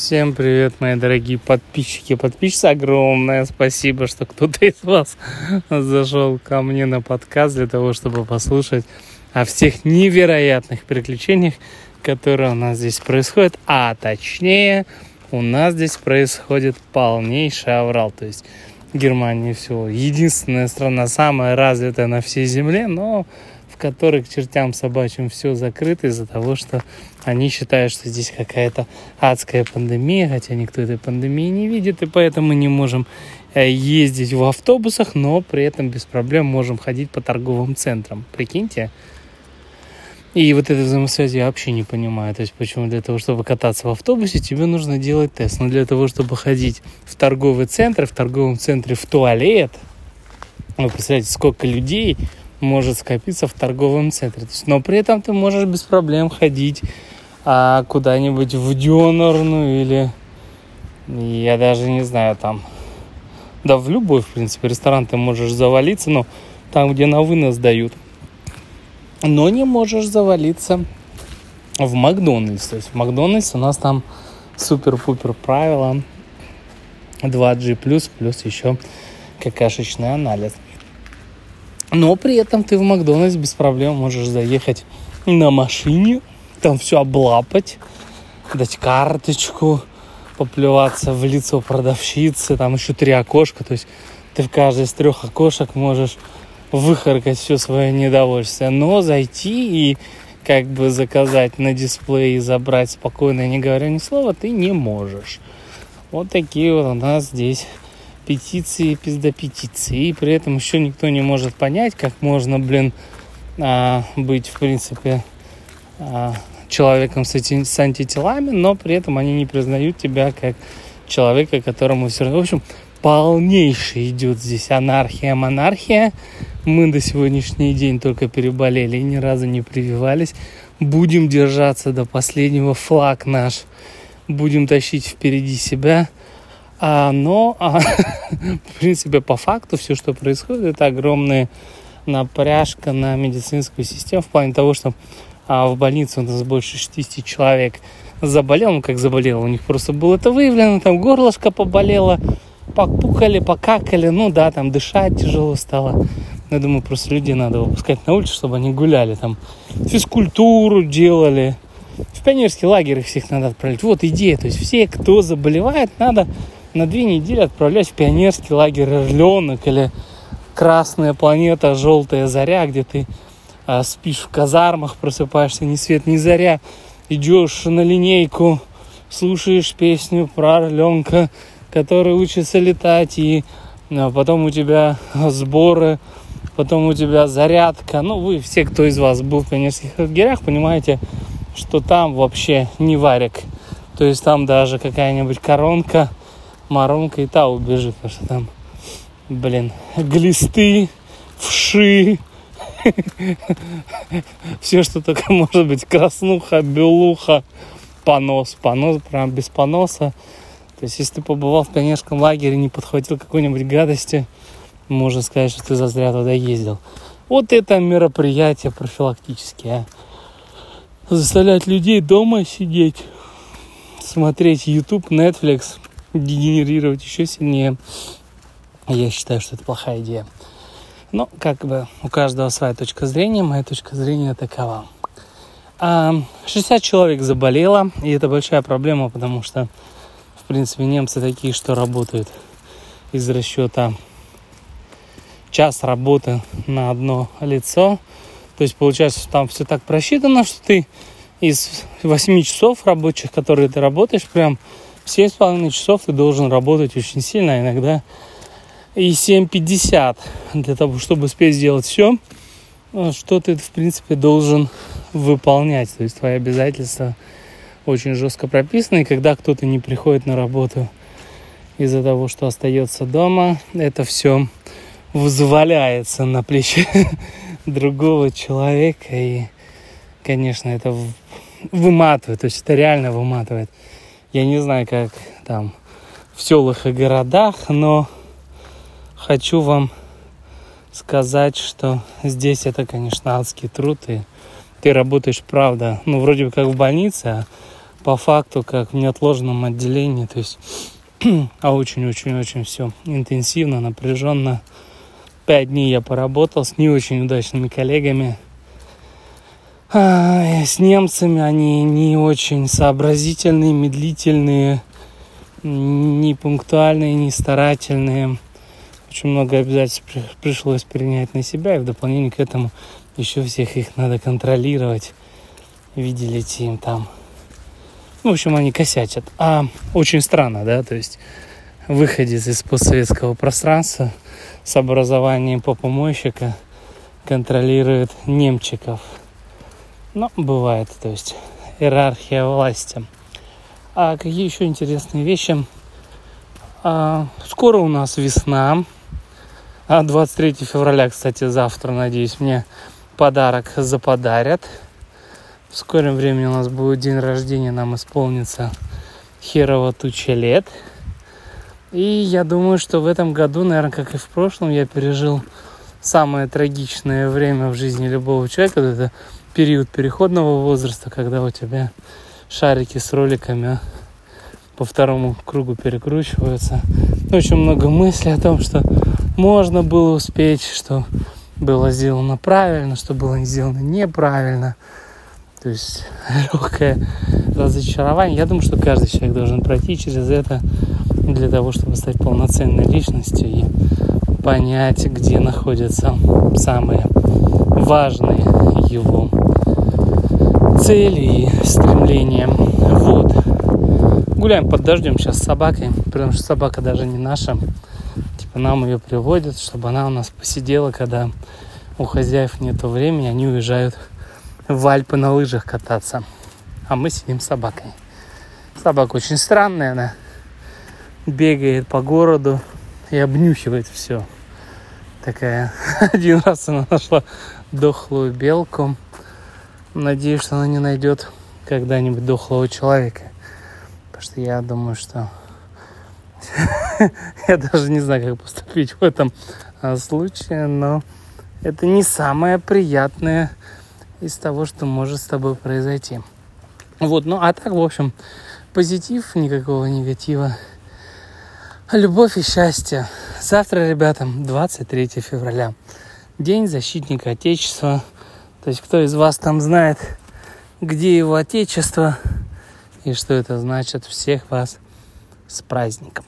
Всем привет, мои дорогие подписчики, подписчицы. Огромное спасибо, что кто-то из вас зашел ко мне на подкаст для того, чтобы послушать о всех невероятных приключениях, которые у нас здесь происходят. А точнее, у нас здесь происходит полнейший аврал. То есть Германия все единственная страна, самая развитая на всей земле, но которой к чертям собачьим все закрыто из-за того, что они считают, что здесь какая-то адская пандемия, хотя никто этой пандемии не видит, и поэтому не можем э, ездить в автобусах, но при этом без проблем можем ходить по торговым центрам. Прикиньте. И вот этой взаимосвязи я вообще не понимаю. То есть, почему для того, чтобы кататься в автобусе, тебе нужно делать тест. Но для того, чтобы ходить в торговый центр, в торговом центре в туалет, вы представляете, сколько людей может скопиться в торговом центре. Но при этом ты можешь без проблем ходить а, куда-нибудь в дёнерную или я даже не знаю там. Да в любой в принципе ресторан ты можешь завалиться но там где на вынос дают. Но не можешь завалиться в Макдональдс. То есть в Макдональдс у нас там супер-пупер правила 2G+, плюс еще какашечный анализ. Но при этом ты в Макдональдс без проблем можешь заехать на машине, там все облапать, дать карточку, поплеваться в лицо продавщицы, там еще три окошка, то есть ты в каждое из трех окошек можешь выхаркать все свое недовольствие, но зайти и как бы заказать на дисплее и забрать спокойно, не говоря ни слова, ты не можешь. Вот такие вот у нас здесь петиции, пизда петиции. И при этом еще никто не может понять, как можно, блин, а, быть, в принципе, человеком с, эти, с антителами, но при этом они не признают тебя как человека, которому все равно... В общем, полнейшая идет здесь анархия, монархия. Мы до сегодняшний день только переболели и ни разу не прививались. Будем держаться до последнего. Флаг наш будем тащить впереди себя – а, но, а, в принципе, по факту все, что происходит, это огромная напряжка на медицинскую систему в плане того, что а, в больнице у нас больше 60 человек заболел, ну как заболел, у них просто было это выявлено, там горлышко поболело, попукали, покакали, ну да, там дышать тяжело стало. Я думаю, просто людей надо выпускать на улицу, чтобы они гуляли, там физкультуру делали. В пионерский лагерь всех надо отправить. Вот идея, то есть все, кто заболевает, надо на две недели отправлять в пионерский лагерь Орленок или Красная планета, Желтая заря, где ты а, спишь в казармах, просыпаешься ни свет, ни заря, идешь на линейку, слушаешь песню про Орленка, который учится летать, и а, потом у тебя сборы, потом у тебя зарядка. Ну, вы все, кто из вас был в пионерских лагерях, понимаете, что там вообще не варик. То есть там даже какая-нибудь коронка – Маронка и та убежит, потому что там, блин, глисты, вши, все, что только может быть, краснуха, белуха, понос, понос, прям без поноса. То есть, если ты побывал в пионерском лагере, не подхватил какой-нибудь гадости, можно сказать, что ты зазря туда ездил. Вот это мероприятие профилактические. А. Заставлять людей дома сидеть, смотреть YouTube, Netflix – дегенерировать еще сильнее. Я считаю, что это плохая идея. Но как бы у каждого своя точка зрения. Моя точка зрения такова. 60 человек заболело, и это большая проблема, потому что, в принципе, немцы такие, что работают из расчета час работы на одно лицо. То есть, получается, там все так просчитано, что ты из 8 часов рабочих, которые ты работаешь, прям 7,5 часов ты должен работать очень сильно, а иногда и 7,50 для того, чтобы успеть сделать все, э, что ты, в принципе, должен выполнять. То есть твои обязательства очень жестко прописаны, и когда кто-то не приходит на работу из-за того, что остается дома, это все взваляется на плечи другого человека, и, конечно, это выматывает, то есть это реально выматывает. Я не знаю, как там в селах и городах, но хочу вам сказать, что здесь это, конечно, адский труд, и ты работаешь, правда, ну, вроде бы как в больнице, а по факту, как в неотложном отделении, то есть, а очень-очень-очень все интенсивно, напряженно. Пять дней я поработал с не очень удачными коллегами, с немцами, они не очень сообразительные, медлительные, не пунктуальные, не старательные. Очень много обязательств пришлось принять на себя, и в дополнение к этому еще всех их надо контролировать, виделить им там. Ну, в общем, они косячат. А очень странно, да, то есть выходец из постсоветского пространства с образованием попомойщика контролирует немчиков – но бывает, то есть иерархия власти. А какие еще интересные вещи? А, скоро у нас весна. А 23 февраля, кстати, завтра, надеюсь, мне подарок заподарят. В скором времени у нас будет день рождения, нам исполнится херово туча лет. И я думаю, что в этом году, наверное, как и в прошлом, я пережил самое трагичное время в жизни любого человека. Это период переходного возраста, когда у тебя шарики с роликами по второму кругу перекручиваются. Очень много мыслей о том, что можно было успеть, что было сделано правильно, что было сделано неправильно. То есть легкое разочарование. Я думаю, что каждый человек должен пройти через это для того, чтобы стать полноценной личностью и понять, где находятся самые важные его цели и стремления. Вот. Гуляем под дождем сейчас с собакой, потому что собака даже не наша. Типа нам ее приводят, чтобы она у нас посидела, когда у хозяев нет времени, они уезжают в Альпы на лыжах кататься. А мы сидим с собакой. Собака очень странная, она бегает по городу и обнюхивает все. Такая. Один раз она нашла дохлую белку. Надеюсь, что она не найдет когда-нибудь дохлого человека. Потому что я думаю, что я даже не знаю, как поступить в этом а, случае, но это не самое приятное из того, что может с тобой произойти. Вот, ну а так, в общем, позитив, никакого негатива. Любовь и счастье. Завтра, ребята, 23 февраля. День защитника Отечества. То есть кто из вас там знает, где его Отечество и что это значит, всех вас с праздником.